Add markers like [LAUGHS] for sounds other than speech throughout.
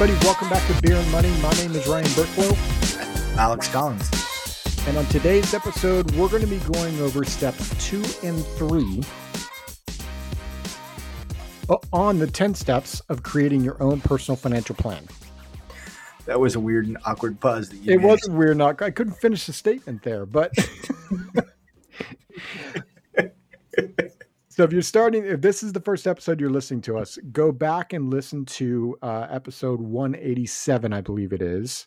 everybody. Welcome back to Beer and Money. My name is Ryan Burklow. Alex Collins. And on today's episode, we're going to be going over steps two and three uh, on the 10 steps of creating your own personal financial plan. That was a weird and awkward pause. it made. was weird. Not, I couldn't finish the statement there, but. [LAUGHS] [LAUGHS] So if you're starting, if this is the first episode you're listening to us, go back and listen to uh, episode 187, I believe it is.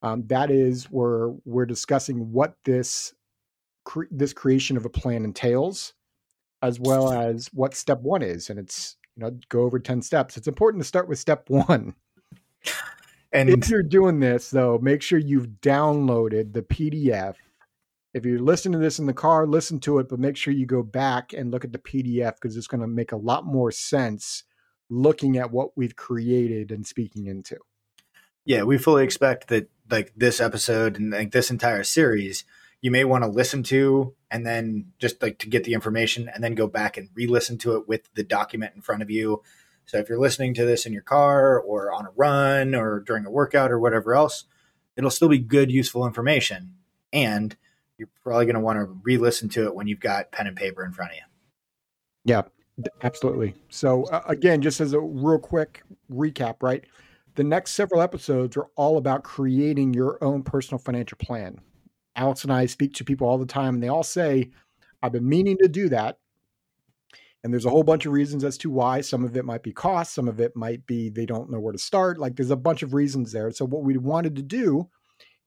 Um, that is where we're discussing what this cre- this creation of a plan entails, as well as what step one is, and it's you know go over ten steps. It's important to start with step one. And if you're doing this, though, make sure you've downloaded the PDF if you're listening to this in the car, listen to it, but make sure you go back and look at the PDF because it's going to make a lot more sense looking at what we've created and speaking into. Yeah, we fully expect that like this episode and like this entire series, you may want to listen to and then just like to get the information and then go back and re-listen to it with the document in front of you. So if you're listening to this in your car or on a run or during a workout or whatever else, it'll still be good useful information. And you're probably going to want to re-listen to it when you've got pen and paper in front of you. Yeah, absolutely. So uh, again, just as a real quick recap, right? The next several episodes are all about creating your own personal financial plan. Alex and I speak to people all the time, and they all say, I've been meaning to do that. And there's a whole bunch of reasons as to why. Some of it might be cost, some of it might be they don't know where to start. Like there's a bunch of reasons there. So, what we wanted to do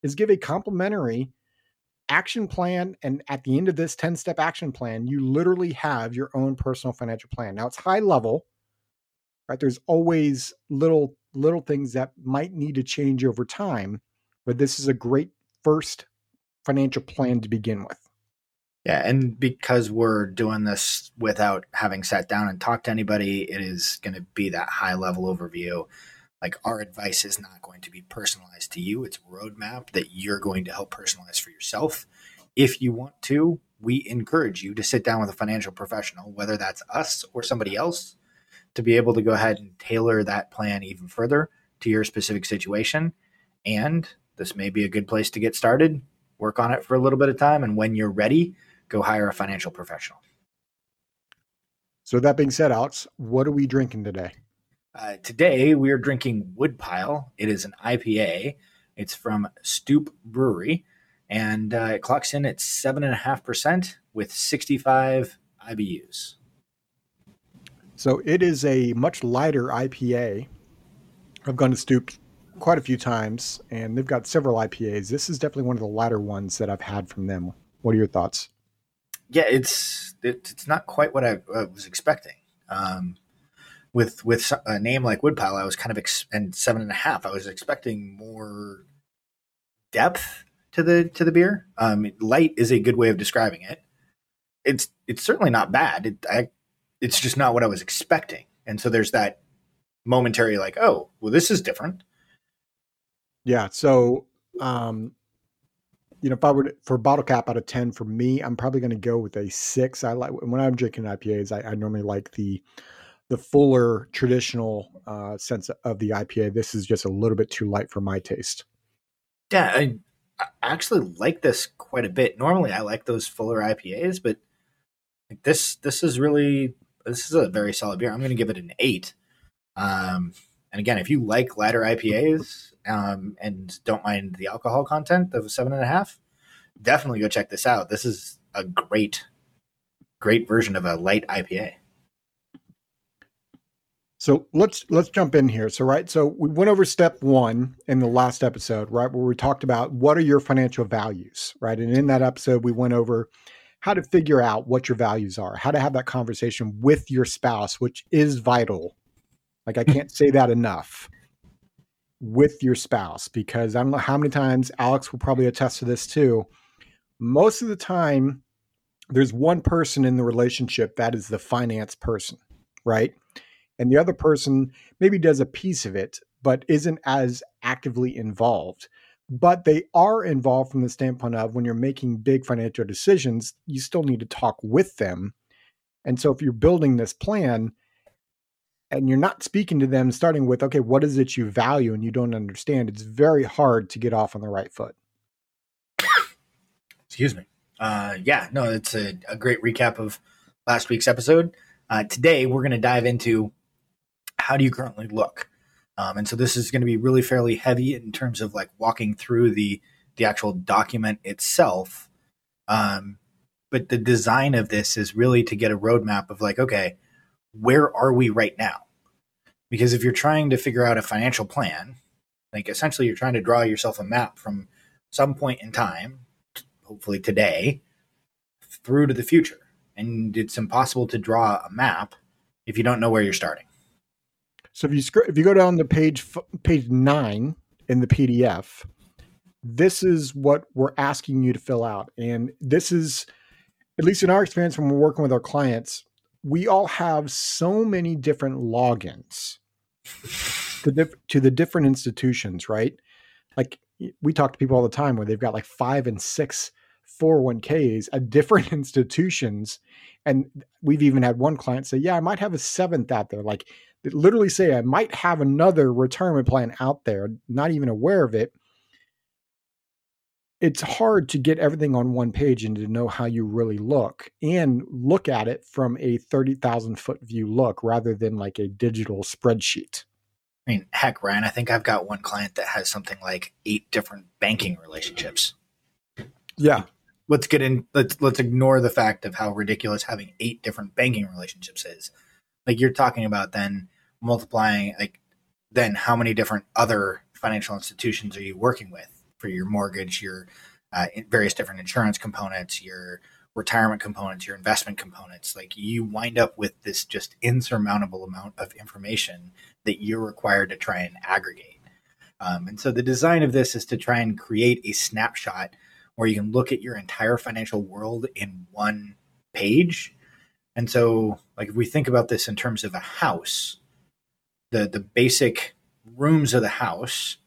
is give a complimentary action plan and at the end of this 10 step action plan you literally have your own personal financial plan. Now it's high level right? There's always little little things that might need to change over time but this is a great first financial plan to begin with. Yeah and because we're doing this without having sat down and talked to anybody it is going to be that high level overview like our advice is not going to be personalized to you. It's a roadmap that you're going to help personalize for yourself. If you want to, we encourage you to sit down with a financial professional, whether that's us or somebody else, to be able to go ahead and tailor that plan even further to your specific situation. And this may be a good place to get started. Work on it for a little bit of time. And when you're ready, go hire a financial professional. So, that being said, Alex, what are we drinking today? Uh, today we are drinking Woodpile. It is an IPA. It's from Stoup Brewery, and uh, it clocks in at seven and a half percent with 65 IBUs. So it is a much lighter IPA. I've gone to Stoup quite a few times, and they've got several IPAs. This is definitely one of the lighter ones that I've had from them. What are your thoughts? Yeah, it's it's not quite what I, I was expecting. Um, with with a name like Woodpile, I was kind of ex- and seven and a half. I was expecting more depth to the to the beer. Um, light is a good way of describing it. It's it's certainly not bad. It, I, it's just not what I was expecting, and so there's that momentary like, oh, well, this is different. Yeah. So, um, you know, if I were to, for bottle cap out of ten for me, I'm probably going to go with a six. I like when I'm drinking IPAs. I, I normally like the the fuller traditional uh, sense of the IPA. This is just a little bit too light for my taste. Yeah, I, I actually like this quite a bit. Normally, I like those fuller IPAs, but this this is really this is a very solid beer. I'm going to give it an eight. Um, and again, if you like lighter IPAs um, and don't mind the alcohol content of seven and a half, definitely go check this out. This is a great, great version of a light IPA. So let's let's jump in here. So right, so we went over step one in the last episode, right, where we talked about what are your financial values, right? And in that episode, we went over how to figure out what your values are, how to have that conversation with your spouse, which is vital. Like I can't say that enough with your spouse because I don't know how many times Alex will probably attest to this too. Most of the time, there's one person in the relationship that is the finance person, right? And the other person maybe does a piece of it but isn't as actively involved but they are involved from the standpoint of when you're making big financial decisions you still need to talk with them and so if you're building this plan and you're not speaking to them starting with, okay, what is it you value and you don't understand, it's very hard to get off on the right foot. Excuse me. Uh, yeah, no, it's a, a, great recap of last week's episode. Uh, today, we're going to dive into how do you currently look? Um, and so this is going to be really fairly heavy in terms of like walking through the the actual document itself. Um, but the design of this is really to get a roadmap of like, okay, where are we right now? Because if you're trying to figure out a financial plan, like essentially you're trying to draw yourself a map from some point in time, hopefully today, through to the future. And it's impossible to draw a map if you don't know where you're starting. So if you if you go down to page page nine in the PDF, this is what we're asking you to fill out, and this is, at least in our experience when we're working with our clients, we all have so many different logins to, to the different institutions, right? Like we talk to people all the time where they've got like five and six 401ks at different [LAUGHS] institutions. And we've even had one client say, Yeah, I might have a seventh out there. Like literally say, I might have another retirement plan out there, not even aware of it it's hard to get everything on one page and to know how you really look and look at it from a 30,000 foot view look rather than like a digital spreadsheet. I mean, heck, Ryan, I think I've got one client that has something like eight different banking relationships. Yeah. Let's get in let's let's ignore the fact of how ridiculous having eight different banking relationships is. Like you're talking about then multiplying like then how many different other financial institutions are you working with? for your mortgage, your uh, various different insurance components, your retirement components, your investment components. Like you wind up with this just insurmountable amount of information that you're required to try and aggregate. Um, and so the design of this is to try and create a snapshot where you can look at your entire financial world in one page. And so, like if we think about this in terms of a house, the the basic rooms of the house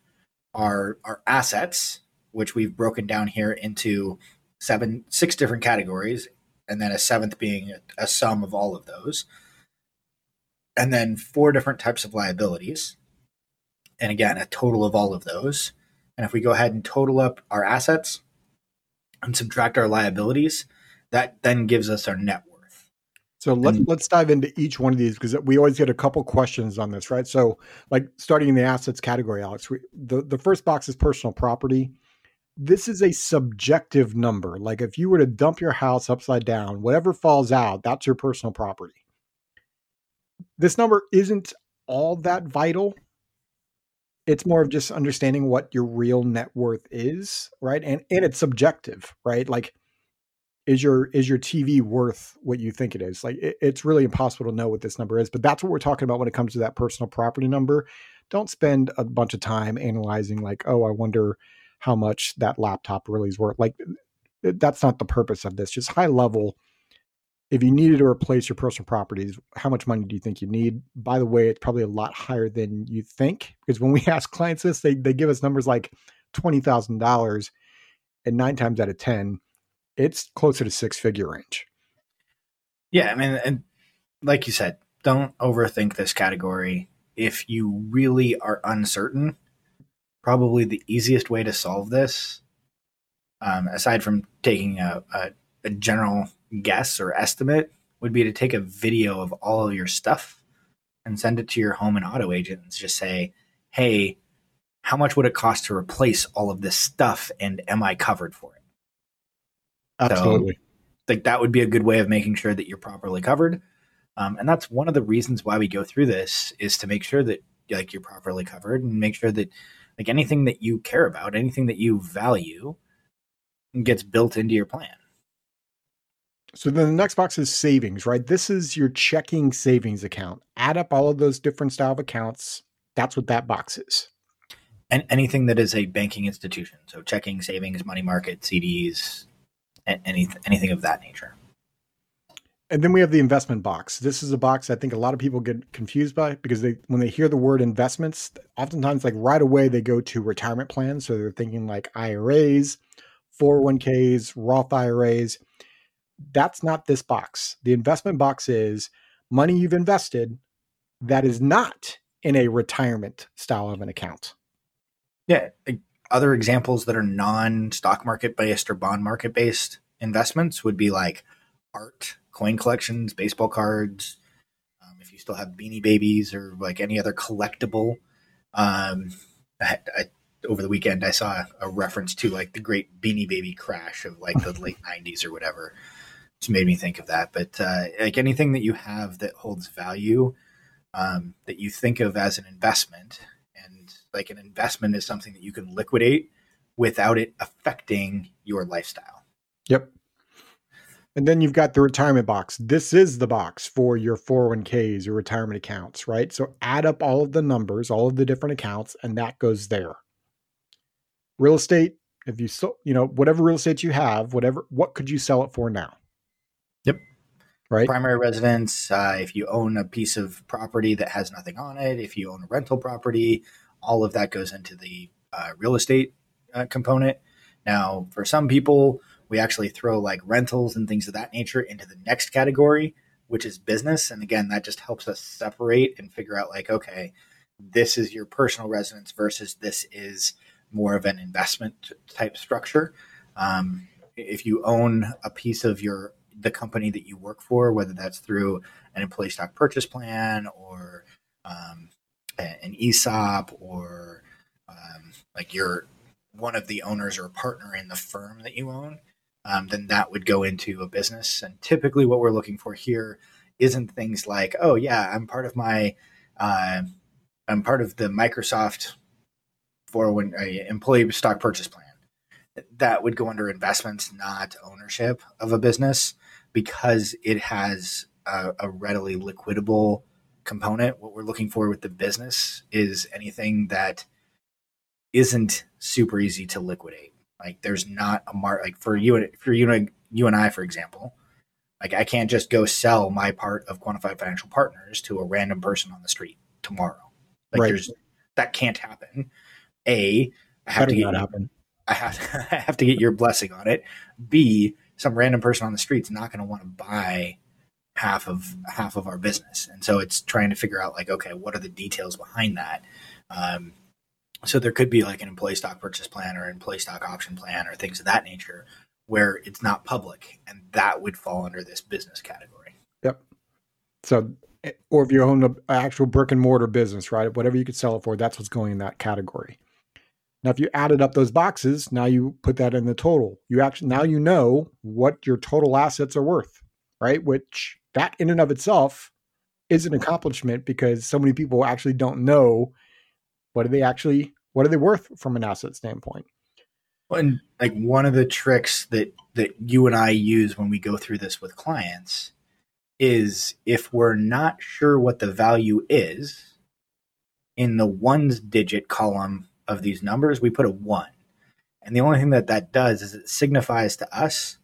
are our assets, which we've broken down here into seven six different categories, and then a seventh being a, sum of all of those, and then four different types of liabilities, and again a total of all of those. And if we go ahead and total up our assets and subtract our liabilities, that then gives us our net so let's mm. let's dive into each one of these because we always get a couple questions on this, right? So, like starting in the assets category, Alex, we, the the first box is personal property. This is a subjective number. Like if you were to dump your house upside down, whatever falls out, that's your personal property. This number isn't all that vital. It's more of just understanding what your real net worth is, right? And and it's subjective, right? Like is your is your TV worth what you think it is? Like it, it's really impossible to know what this number is, but that's what we're talking about when it comes to that personal property number. Don't spend a bunch of time analyzing like, oh, I wonder how much that laptop really is worth. Like that's not the purpose of this. Just high level. If you needed to replace your personal properties, how much money do you think you need? By the way, it's probably a lot higher than you think because when we [LAUGHS] ask clients this, they they give us numbers like twenty thousand dollars, and nine times out of ten it's closer to six figure range. Yeah, I mean, and like you said, don't overthink this category. If you really are uncertain, probably the easiest way to solve this, um, aside from taking a, a, a general guess or estimate, would be to take a video of all of your stuff and send it to your home and auto agent and just say, hey, how much would it cost to replace all of this stuff and am I covered for it? Absolutely. So, like that would be a good way of making sure that you're properly covered. Um, and that's one of the reasons why we go through this is to make sure that like you're properly covered and make sure that like anything that you care about, anything that you value gets built into your plan. So then the next box is savings, right? This is your checking savings account. Add up all of those different style of accounts. That's what that box is. And anything that is a banking institution. So checking, savings, money market, CDs, any, anything of that nature. And then we have the investment box. This is a box I think a lot of people get confused by because they when they hear the word investments, oftentimes like right away they go to retirement plans. So they're thinking like IRAs, 401ks, Roth IRAs. That's not this box. The investment box is money you've invested that is not in a retirement style of an account. Yeah. Other examples that are non stock market based or bond market based investments would be like art, coin collections, baseball cards. Um, if you still have beanie babies or like any other collectible. Um, I, I, over the weekend, I saw a reference to like the great beanie baby crash of like the late [LAUGHS] 90s or whatever. Just made me think of that. But uh, like anything that you have that holds value um, that you think of as an investment. Like an investment is something that you can liquidate without it affecting your lifestyle. Yep. And then you've got the retirement box. This is the box for your 401ks, your retirement accounts, right? So add up all of the numbers, all of the different accounts, and that goes there. Real estate, if you so, you know, whatever real estate you have, whatever, what could you sell it for now? Yep. Right? Primary residence, uh, if you own a piece of property that has nothing on it, if you own a rental property, all of that goes into the uh, real estate uh, component. Now, for some people, we actually throw like rentals and things of that nature into the next category, which is business. And again, that just helps us separate and figure out like, okay, this is your personal residence versus this is more of an investment type structure. Um, if you own a piece of your the company that you work for, whether that's through an employee stock purchase plan or um, an ESOP or um, like you're one of the owners or a partner in the firm that you own, um, then that would go into a business. And typically, what we're looking for here isn't things like, oh yeah, I'm part of my, uh, I'm part of the Microsoft for when uh, employee stock purchase plan. That would go under investments, not ownership of a business because it has a, a readily liquidable component. What we're looking for with the business is anything that isn't super easy to liquidate. Like there's not a mark like for you and for you and you and I, for example, like I can't just go sell my part of quantified financial partners to a random person on the street tomorrow. Like right. there's that can't happen. A, I have to get happen. I have to, [LAUGHS] I have to get your blessing on it. B, some random person on the street's not going to want to buy half of half of our business and so it's trying to figure out like okay what are the details behind that um, so there could be like an employee stock purchase plan or employee stock option plan or things of that nature where it's not public and that would fall under this business category yep so eh, or if you own an actual brick and mortar business right whatever you could sell it for that's what's going in that category now, if you added up those boxes, now you put that in the total. You actually now you know what your total assets are worth, right? Which that in and of itself is an accomplishment because so many people actually don't know what are they actually what are they worth from an asset standpoint. And like one of the tricks that that you and I use when we go through this with clients is if we're not sure what the value is in the ones digit column of these numbers, we put a one. And the only thing that that does is it signifies to us,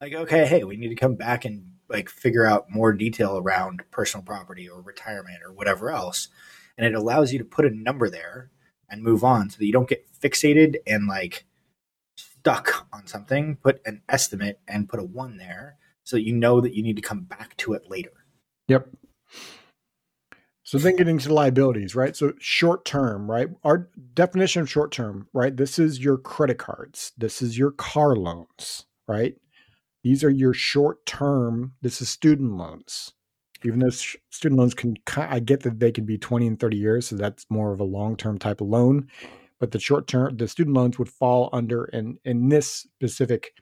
like, okay, hey, we need to come back and like figure out more detail around personal property or retirement or whatever else. And it allows you to put a number there and move on so that you don't get fixated and like stuck on something. Put an estimate and put a one there so that you know that you need to come back to it later. Yep. So then getting to liabilities, right? So short term, right? Our definition of short term, right? This is your credit cards. This is your car loans, right? These are your short term. This is student loans. Even though student loans can, I get that they can be 20 and 30 years. So that's more of a long term type of loan. But the short term, the student loans would fall under, in, in this specific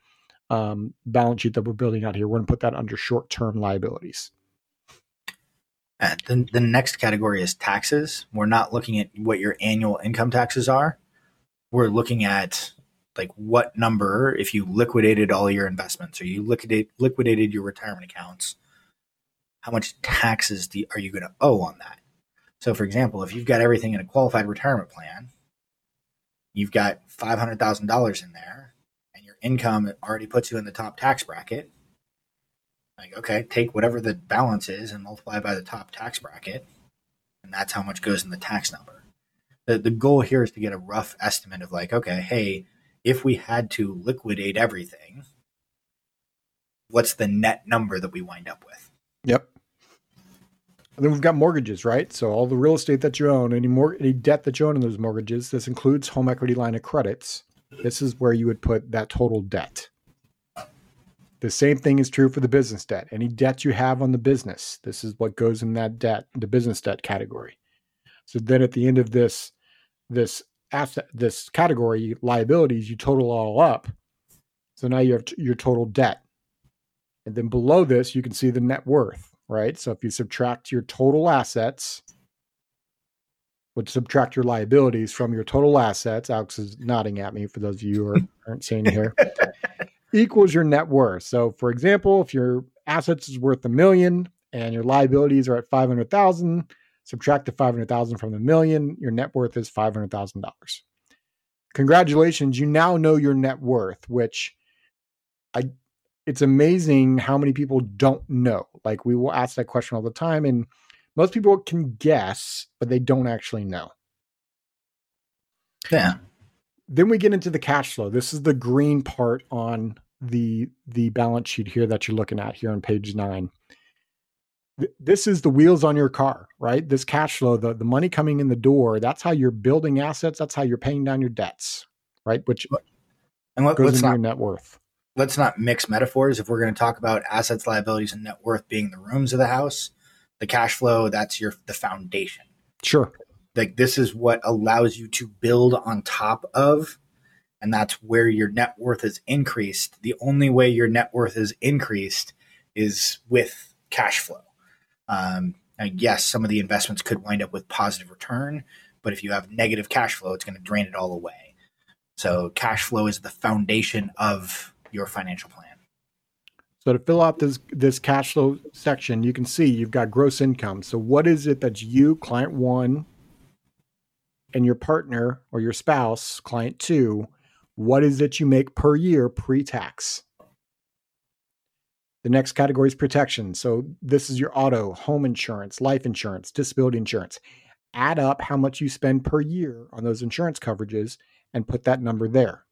um, balance sheet that we're building out here, we're going to put that under short term liabilities. Uh, the, the next category is taxes. We're not looking at what your annual income taxes are. We're looking at like what number if you liquidated all your investments or you liquidate liquidated your retirement accounts, how much taxes do, are you going to owe on that? So, for example, if you've got everything in a qualified retirement plan, you've got five hundred thousand dollars in there, and your income already puts you in the top tax bracket like, okay, take whatever the balance is and multiply by the top tax bracket, and that's how much goes in the tax number. The, the goal here is to get a rough estimate of like, okay, hey, if we had to liquidate everything, what's the net number that we wind up with? Yep. And then we've got mortgages, right? So all the real estate that you own, any more any debt that you own in those mortgages, this includes home equity line of credits. This is where you would put that total debt. The same thing is true for the business debt. Any debt you have on the business, this is what goes in that debt, the business debt category. So then at the end of this this asset this category liabilities, you total all up. So now you have t- your total debt. And then below this, you can see the net worth right? So if you subtract your total assets, would subtract your liabilities from your total assets. Alex is nodding at me for those of you who are, [LAUGHS] aren't seeing here. equals your net worth. So, for example, if your assets is worth a million and your liabilities are at five hundred thousand, subtract the five hundred thousand from the million. Your net worth is five hundred thousand dollars. Congratulations, you now know your net worth, which I it's amazing how many people don't know. Like we will ask that question all the time, and most people can guess, but they don't actually know. Yeah. Then we get into the cash flow. This is the green part on the the balance sheet here that you're looking at here on page This is the wheels on your car, right? This cash flow, the, the money coming in the door, that's how you're building assets. That's how you're paying down your debts, right? Which and what, goes into not, your net worth let's not mix metaphors. If we're going to talk about assets, liabilities, and net worth being the rooms of the house, the cash flow, that's your the foundation. Sure. Like this is what allows you to build on top of, and that's where your net worth is increased. The only way your net worth is increased is with cash flow. Um, and yes, some of the investments could wind up with positive return, but if you have negative cash flow, it's going to drain it all away. So cash flow is the foundation of your financial plan. So to fill out this this cash flow section, you can see you've got gross income. So what is it that you, client one, and your partner or your spouse, client two, what is it you make per year pre-tax? The next category is protection. So this is your auto, home insurance, life insurance, disability insurance. Add up how much you spend per year on those insurance coverages and put that number there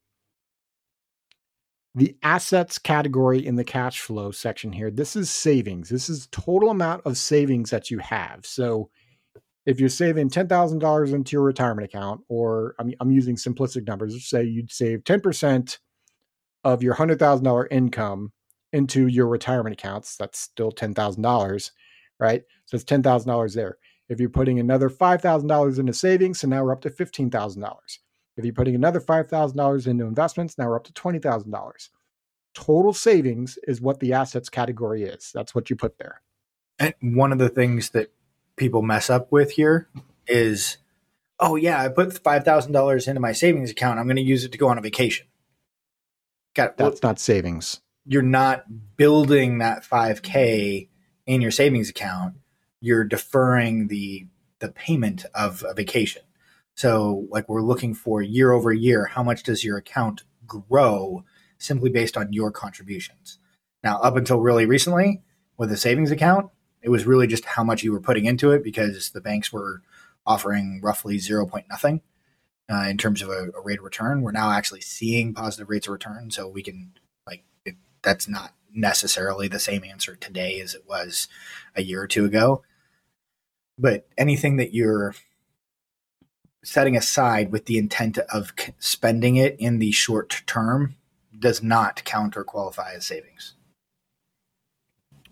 the assets category in the cash flow section here, this is savings. This is total amount of savings that you have. So if you're saving $10,000 into your retirement account, or I'm, I'm using simplistic numbers, say you'd save 10% of your $100,000 income into your retirement accounts, that's still $10,000, right? So it's $10,000 there. If you're putting another $5,000 into savings, so now we're up to $15,000. If you're putting another $5,000 into investments, now we're up to $20,000. Total savings is what the assets category is. That's what you put there. And one of the things that people mess up with here is, oh, yeah, I put $5,000 into my savings account. I'm going to use it to go on a vacation. Got it. That's well, not savings. You're not building that 5K in your savings account. You're deferring the the payment of a vacation. So, like, we're looking for year over year, how much does your account grow simply based on your contributions? Now, up until really recently, with a savings account, it was really just how much you were putting into it because the banks were offering roughly zero point nothing uh, in terms of a, a, rate of return. We're now actually seeing positive rates of return, so we can that's not necessarily the same answer today as it was a year or two ago. But anything that you're setting aside with the intent of spending it in the short term does not count or qualify as savings.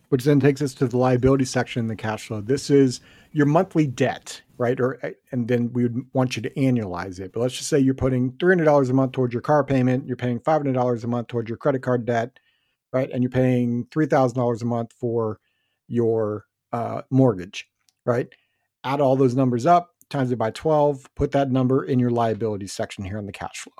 Which then takes us to the liability section in the cash flow. This is your monthly debt, right? Or eh, and then we would want you to annualize it. But let's just say you're putting three hundred dollars a month towards your car payment, you're paying five hundred dollars a month towards your credit card debt, right? And you're paying three thousand dollars a month for your uh, mortgage, right? Add all those numbers up, times it by 12, put that number in your liabilities section here on the cash flow.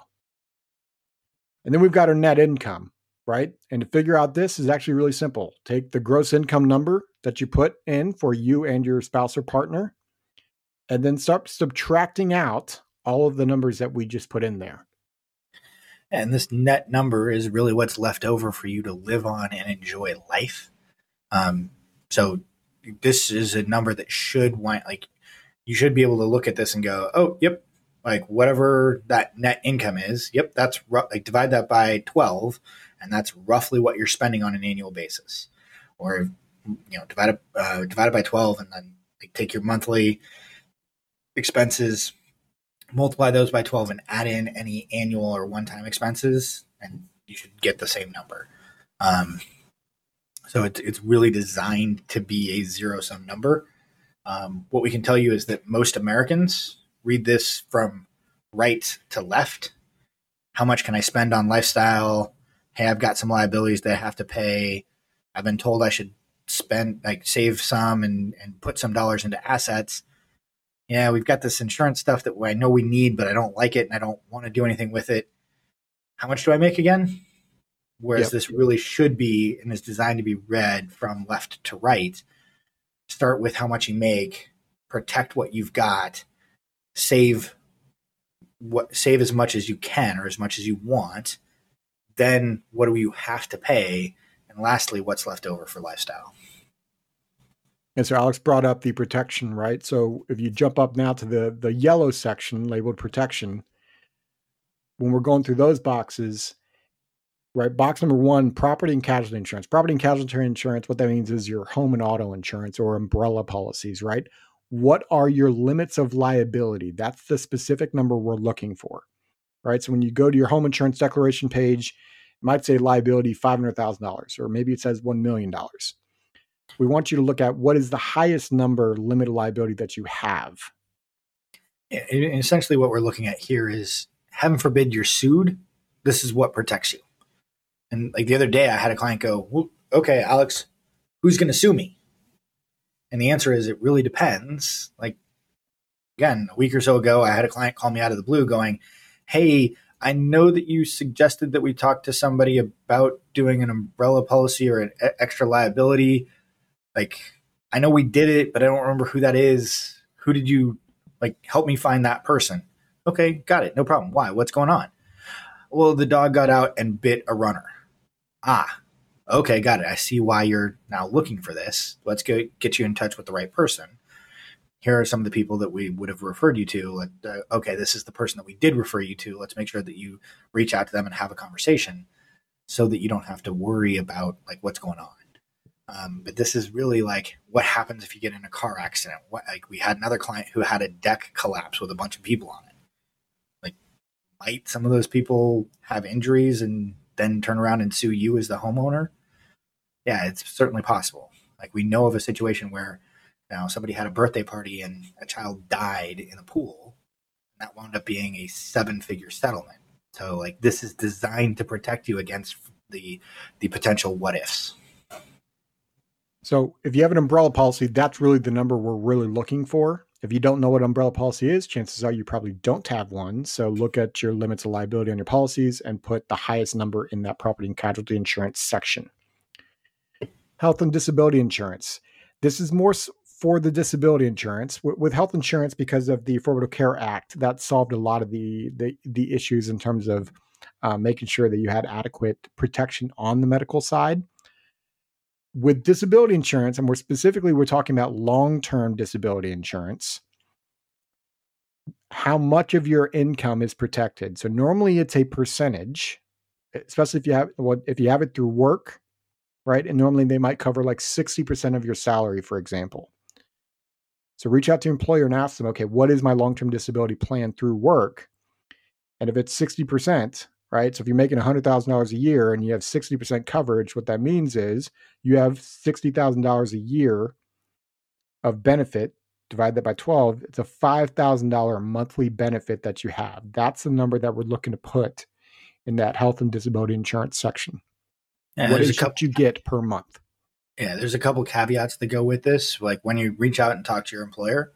And then we've got our net income, right? And to figure out this is actually really simple. Take the gross income number that you put in for you and your spouse or partner, and then start subtracting out all of the numbers that we just put in there. And this net number is really what's left over for you to live on and enjoy life. Um, so this is a number that should wind like you should be able to look at this and go, oh, yep, like whatever that net income is, yep, that's like divide that by 12, and that's roughly what you're spending on an annual basis. Or, you know, divide it, uh, divide it by 12 and then Like take your monthly expenses, multiply those by 12 and add in any annual or one-time expenses and you should get the same number. Um, so it's, it's really designed to be a zero sum number. Um, what we can tell you is that most Americans read this from right to left. How much can I spend on lifestyle? Hey, I've got some liabilities that I have to pay. I've been told I should spend like save some and, and put some dollars into assets. Yeah, we've got this insurance stuff that I know we need, but I don't like it and I don't want to do anything with it. How much do I make again? Whereas yep. this really should be and is designed to be read from left to right. Start with how much you make, protect what you've got, save what save as much as you can or as much as you want. Then what do you have to pay? And lastly, what's left over for lifestyle? And so Alex brought up the protection, right? So if you jump up now to the the yellow section labeled protection, when we're going through those boxes, right? Box number one, property and casualty insurance. Property and casualty insurance, what that means is your home and auto insurance or umbrella policies, right? What are your limits of liability? That's the specific number we're looking for, right? So when you go to your home insurance declaration page, it might say liability $500,000, or maybe it says $1 million. We want you to look at what is the highest number limited liability that you have. And essentially, what we're looking at here is heaven forbid you're sued. This is what protects you and like the other day, I had a client go, well, "Okay, Alex, who's going to sue me?" And the answer is, it really depends. Like again, a week or so ago, I had a client call me out of the blue, going, "Hey, I know that you suggested that we talk to somebody about doing an umbrella policy or an extra liability. Like, I know we did it, but I don't remember who that is. Who did you like? Help me find that person." Okay, got it. No problem. Why? What's going on? Well, the dog got out and bit a runner ah, okay, got it. I see why you're now looking for this. Let's go get you in touch with the right person. Here are some of the people that we would have referred you to. Uh, okay, this is the person that we did refer you to. Let's make sure that you reach out to them and have a conversation so that you don't have to worry about like what's going on. Um, but this is really like what happens if you get in a car accident. What like we had another client who had a deck collapse with a bunch of people on it. Like, might some of those people have injuries and then turn around and sue you as the homeowner? Yeah, it's certainly possible. Like we know of a situation where you somebody had a birthday party and a child died in a pool. And that wound up being a seven-figure settlement. So like this is designed to protect you against the the potential what ifs. So if you have an umbrella policy, that's really the number we're really looking for. If you don't know what umbrella policy is, chances are you probably don't have one. So look at your limits of liability on your policies and put the highest number in that property and casualty insurance section. Health and disability insurance. This is more for the disability insurance. With health insurance, because of the Affordable Care Act, that solved a lot of the the, the issues in terms of uh, making sure that you had adequate protection on the medical side with disability insurance, and more specifically, we're talking about long term disability insurance, how much of your income is protected. So normally it's a percentage, especially if you have well, if you have it through work, right? And normally they might cover like 60% of your salary, for example. So reach out to your employer and ask them, okay, what is my long term disability plan through work? And if it's 60%, right? So if you're making $100,000 a year and you have 60% coverage, what that means is you have $60,000 a year of benefit. Divide that by 12, it's a $5,000 monthly benefit that you have. That's the number that we're looking to put in that health and disability insurance section. Yeah, what is couple, what you get per month? Yeah, there's a couple caveats that go with this. Like when you reach out and talk to your employer,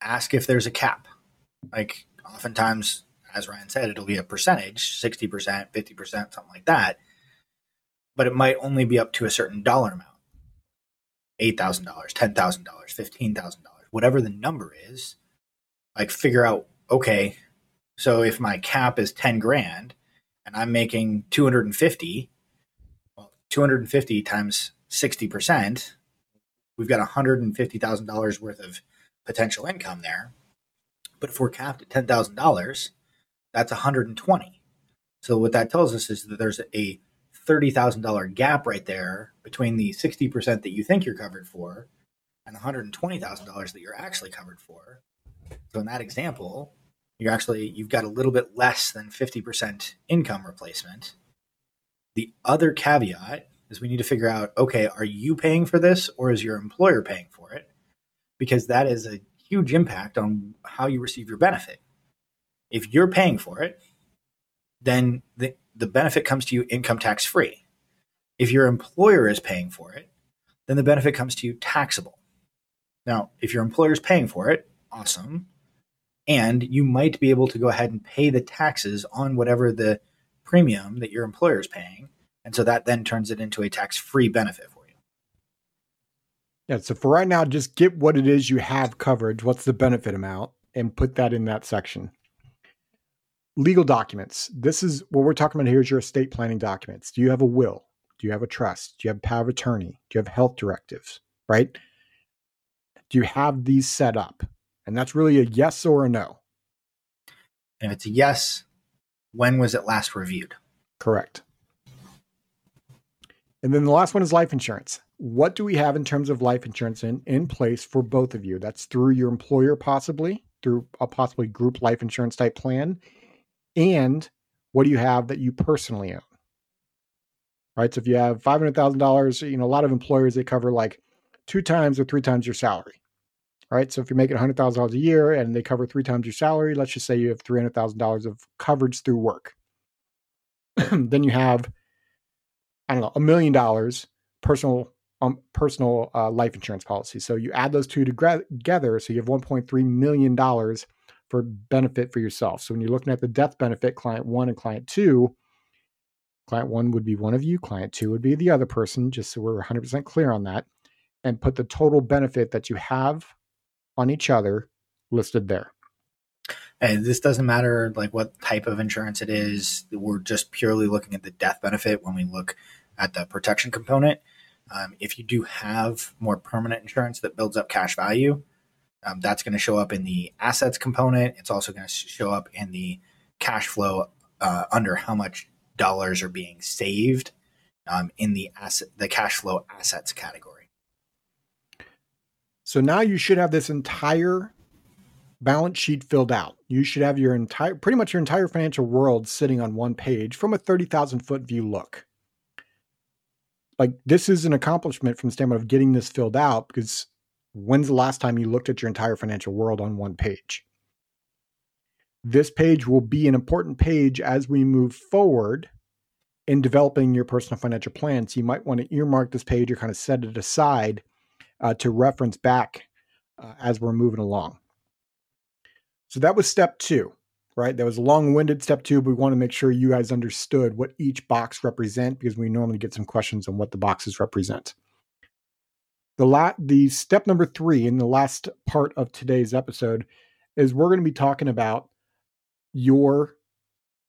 ask if there's a cap. Like oftentimes as Ryan said, it'll be a percentage 60%, 50%, something like that. But it might only be up to a certain dollar amount $8,000, $10,000, $15,000, whatever the number is. Like, figure out, okay, so if my cap is 10 grand and I'm making 250, well, 250 times 60%, we've got $150,000 worth of potential income there. But if we're capped at $10,000, that's 120. So what that tells us is that there's a $30,000 gap right there between the 60% that you think you're covered for and the $120,000 that you're actually covered for. So in that example, you're actually you've got a little bit less than 50% income replacement. The other caveat is we need to figure out okay, are you paying for this or is your employer paying for it? Because that is a huge impact on how you receive your benefit. If you're paying for it, then the, the benefit comes to you income tax free. If your employer is paying for it, then the benefit comes to you taxable. Now, if your employer is paying for it, awesome. And you might be able to go ahead and pay the taxes on whatever the premium that your employer is paying. And so that then turns it into a tax free benefit for you. Yeah. So for right now, just get what it is you have covered. What's the benefit amount? And put that in that section. Legal documents. This is what we're talking about here is your estate planning documents. Do you have a will? Do you have a trust? Do you have power of attorney? Do you have health directives? Right? Do you have these set up? And that's really a yes or a no. And if it's a yes, when was it last reviewed? Correct. And then the last one is life insurance. What do we have in terms of life insurance in, in place for both of you? That's through your employer, possibly through a possibly group life insurance type plan. And what do you have that you personally own? Right. So if you have $500,000, you know, a lot of employers, they cover like two times or three times your salary right? So if you're making $100,000 a year and they cover three times your salary, let's just say you have $300,000 of coverage through work. [CLEARS THROAT] then you have, I don't know, a million dollars personal um, personal uh, life insurance policy. So you add those two together, so you have 1.3 million dollars for benefit for yourself. So when you're looking at the death benefit, client one and client two, client one would be one of you, client two would be the other person, just so we're 100% clear on that, and put the total benefit that you have on each other listed there. And this doesn't matter like what type of insurance it is. We're just purely looking at the death benefit when we look at the protection component. Um, if you do have more permanent insurance that builds up cash value, um, that's going to show up in the assets component. It's also going to show up in the cash flow uh, under how much dollars are being saved um, in the asset, the cash flow assets category. So now you should have this entire balance sheet filled out. You should have your entire, pretty much your entire financial world sitting on one page from a 30,000 foot view look. Like this is an accomplishment from the standpoint of getting this filled out because when's the last time you looked at your entire financial world on one page? This page will be an important page as we move forward in developing your personal financial plan. So you might want to earmark this page or kind of set it aside uh, to reference back uh, as we're moving along. So that was step two, right? That was a long-winded step two. But we want to make sure you guys understood what each box represent because we normally get some questions on what the boxes represent. The la- the step number three in the last part of today's episode is we're going to be talking about your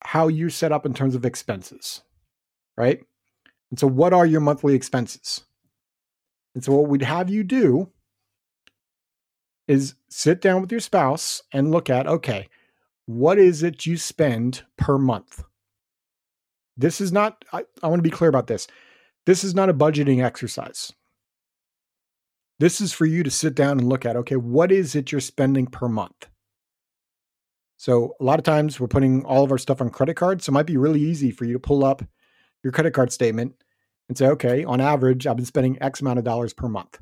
how you set up in terms of expenses, right? And so, what are your monthly expenses? And so, what we'd have you do is sit down with your spouse and look at okay, what is it you spend per month? This is not, I, I want to be clear about this. This is not a budgeting exercise. This is for you to sit down and look at okay, what is it you're spending per month? So, a lot of times we're putting all of our stuff on credit cards. So, it might be really easy for you to pull up your credit card statement and say, okay, on average, I've been spending X amount of dollars per month.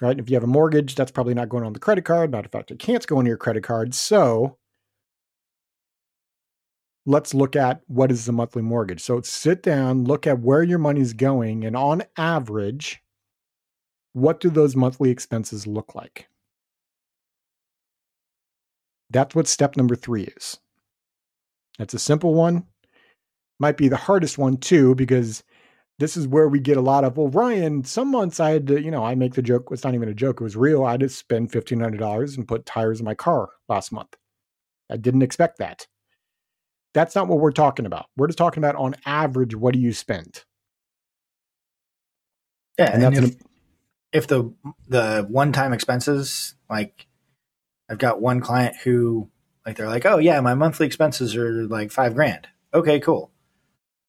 Right. And if you have a mortgage, that's probably not going on the credit card. Matter of fact, it can't go on your credit card. So let's look at what is the monthly mortgage. So sit down, look at where your money's going, and on average, what do those monthly expenses look like? That's what step number three is. That's a simple one. Might be the hardest one too, because this is where we get a lot of, well, Ryan, some months I had to, you know, I make the joke, it's not even a joke, it was real. I had to spend $1,500 and put tires in my car last month. I didn't expect that. That's not what we're talking about. We're just talking about on average, what do you spend? Yeah. And, and if, an, if the, the one time expenses, like I've got one client who, like, they're like, oh, yeah, my monthly expenses are like five grand. Okay, cool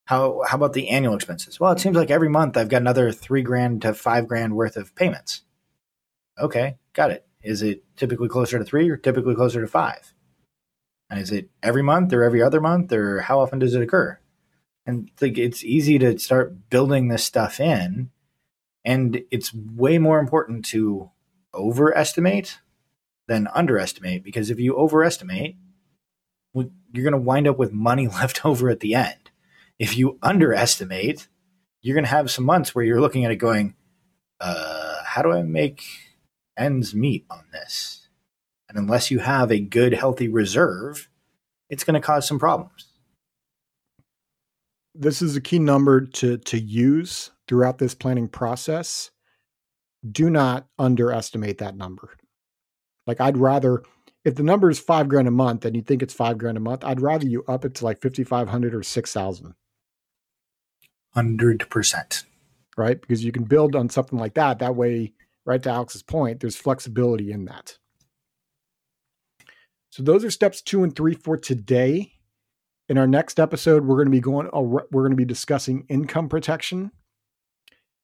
how how about the annual expenses? Well, it seems like every month I've got another three grand to five grand worth of payments. Okay, got it. Is it typically closer to three or typically closer to five? And is it every month or every other month or how often does it occur? And like it's easy to start building this stuff in. And it's way more important to overestimate than underestimate because if you overestimate, you're going to wind up with money [LAUGHS] left over at the end. If you underestimate, you're going to have some months where you're looking at it going, uh, how do I make ends meet on this? And unless you have a good, healthy reserve, it's going to cause some problems. This is a key number to, to use throughout this planning process. Do not underestimate that number. Like, I'd rather if the number is five grand a month and you think it's five grand a month, I'd rather you up it to like 5,500 or 6,000. 100%. Right. Because you can build on something like that. That way, right to Alex's point, there's flexibility in that. So those are steps two and three for today. In our next episode, we're going to be going, uh, we're going to be discussing income protection.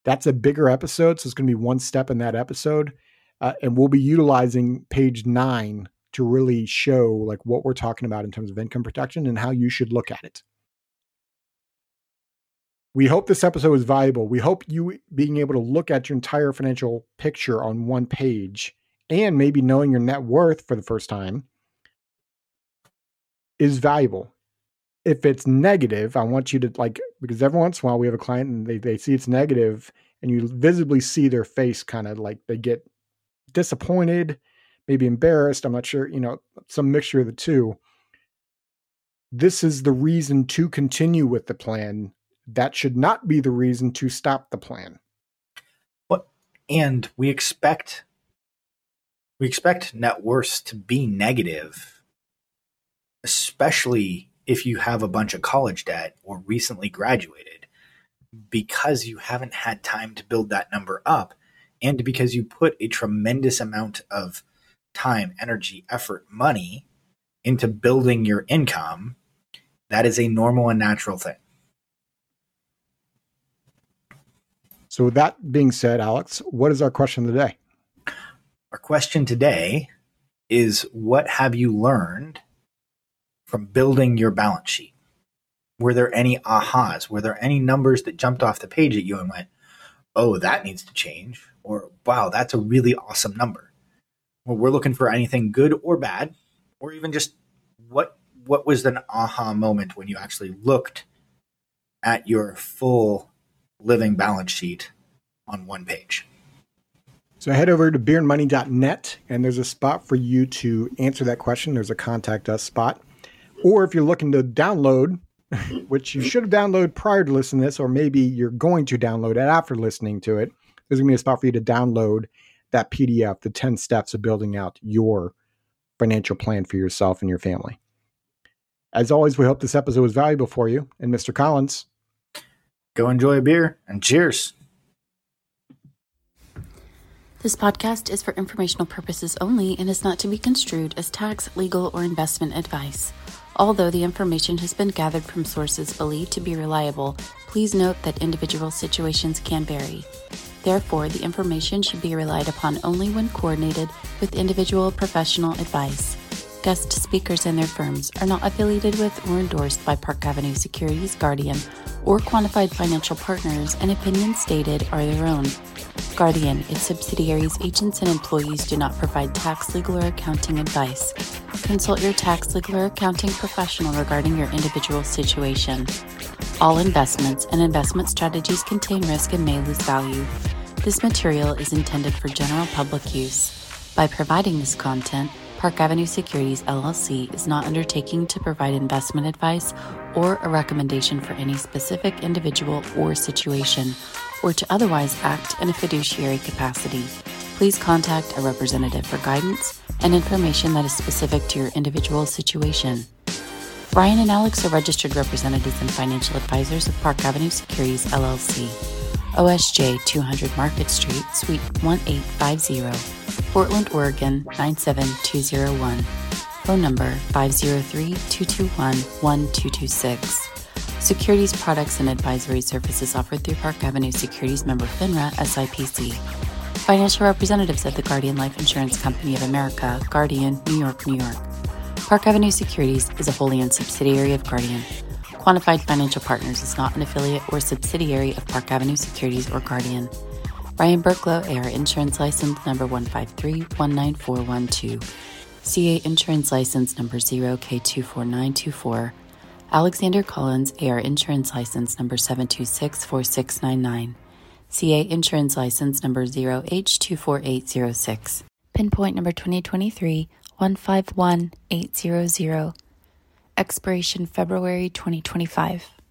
That's a bigger episode. So it's going to be one step in that episode. Uh, and we'll be utilizing page nine to really show like what we're talking about in terms of income protection and how you should look at it. We hope this episode was valuable. We hope you being able to look at your entire financial picture on one page and maybe knowing your net worth for the first time is valuable. If it's negative, I want you to like because every once in a while we have a client and they, they see it's negative and you visibly see their face kind of like they get disappointed maybe embarrassed. I'm not sure, you know, some mixture of the two. This is the reason to continue with the plan. That should not be the reason to stop the plan. What and we expect we expect net worth to be negative, especially if you have a bunch of college debt or recently graduated, because you haven't had time to build that number up and because you put a tremendous amount of time, energy, effort, money into building your income, that is a normal and natural thing. So, with that being said, Alex, what is our question today? Our question today is What have you learned from building your balance sheet? Were there any ahas? Were there any numbers that jumped off the page at you and went, oh, that needs to change? Or, wow, that's a really awesome number? we're looking for anything good or bad, or even just what what was an aha moment when you actually looked at your full living balance sheet on one page. So head over to beerandmoney.net and there's a spot for you to answer that question. There's a contact us spot. Or if you're looking to download, [LAUGHS] which you should have downloaded prior to listening to this, or maybe you're going to download it after listening to it, there's going to be a spot for you to download that PDF, the 10 steps of building out your financial plan for yourself and your family. As always, we hope this episode was valuable for you. And Mr. Collins, go enjoy a beer and cheers. This podcast is for informational purposes only and is not to be construed as tax, legal, or investment advice. Although the information has been gathered from sources believed to be reliable, please note that individual situations can vary. Therefore, the information should be relied upon only when coordinated with individual professional advice. Guest speakers and their firms are not affiliated with or endorsed by Park Avenue Securities Guardian or quantified financial partners, and opinions stated are their own. Guardian, its subsidiaries, agents, and employees do not provide tax, legal, or accounting advice. Consult your tax, legal, or accounting professional regarding your individual situation. All investments and investment strategies contain risk and may lose value. This material is intended for general public use. By providing this content, Park Avenue Securities LLC is not undertaking to provide investment advice or a recommendation for any specific individual or situation, or to otherwise act in a fiduciary capacity. Please contact a representative for guidance and information that is specific to your individual situation. Brian and Alex are registered representatives and financial advisors of Park Avenue Securities LLC. OSJ 200 Market Street, Suite 1850, Portland, Oregon 97201. Phone number 503 221 1226. Securities products and advisory services offered through Park Avenue Securities member FINRA SIPC. Financial representatives of the Guardian Life Insurance Company of America, Guardian, New York, New York. Park Avenue Securities is a wholly owned subsidiary of Guardian. Quantified Financial Partners is not an affiliate or subsidiary of Park Avenue Securities or Guardian. Brian Burklow, AR Insurance License Number 153-19412. CA Insurance License Number 0K24924. Alexander Collins, AR Insurance License Number 7264699. CA Insurance License Number 0H24806. Pinpoint Number 2023 151800. Expiration February 2025.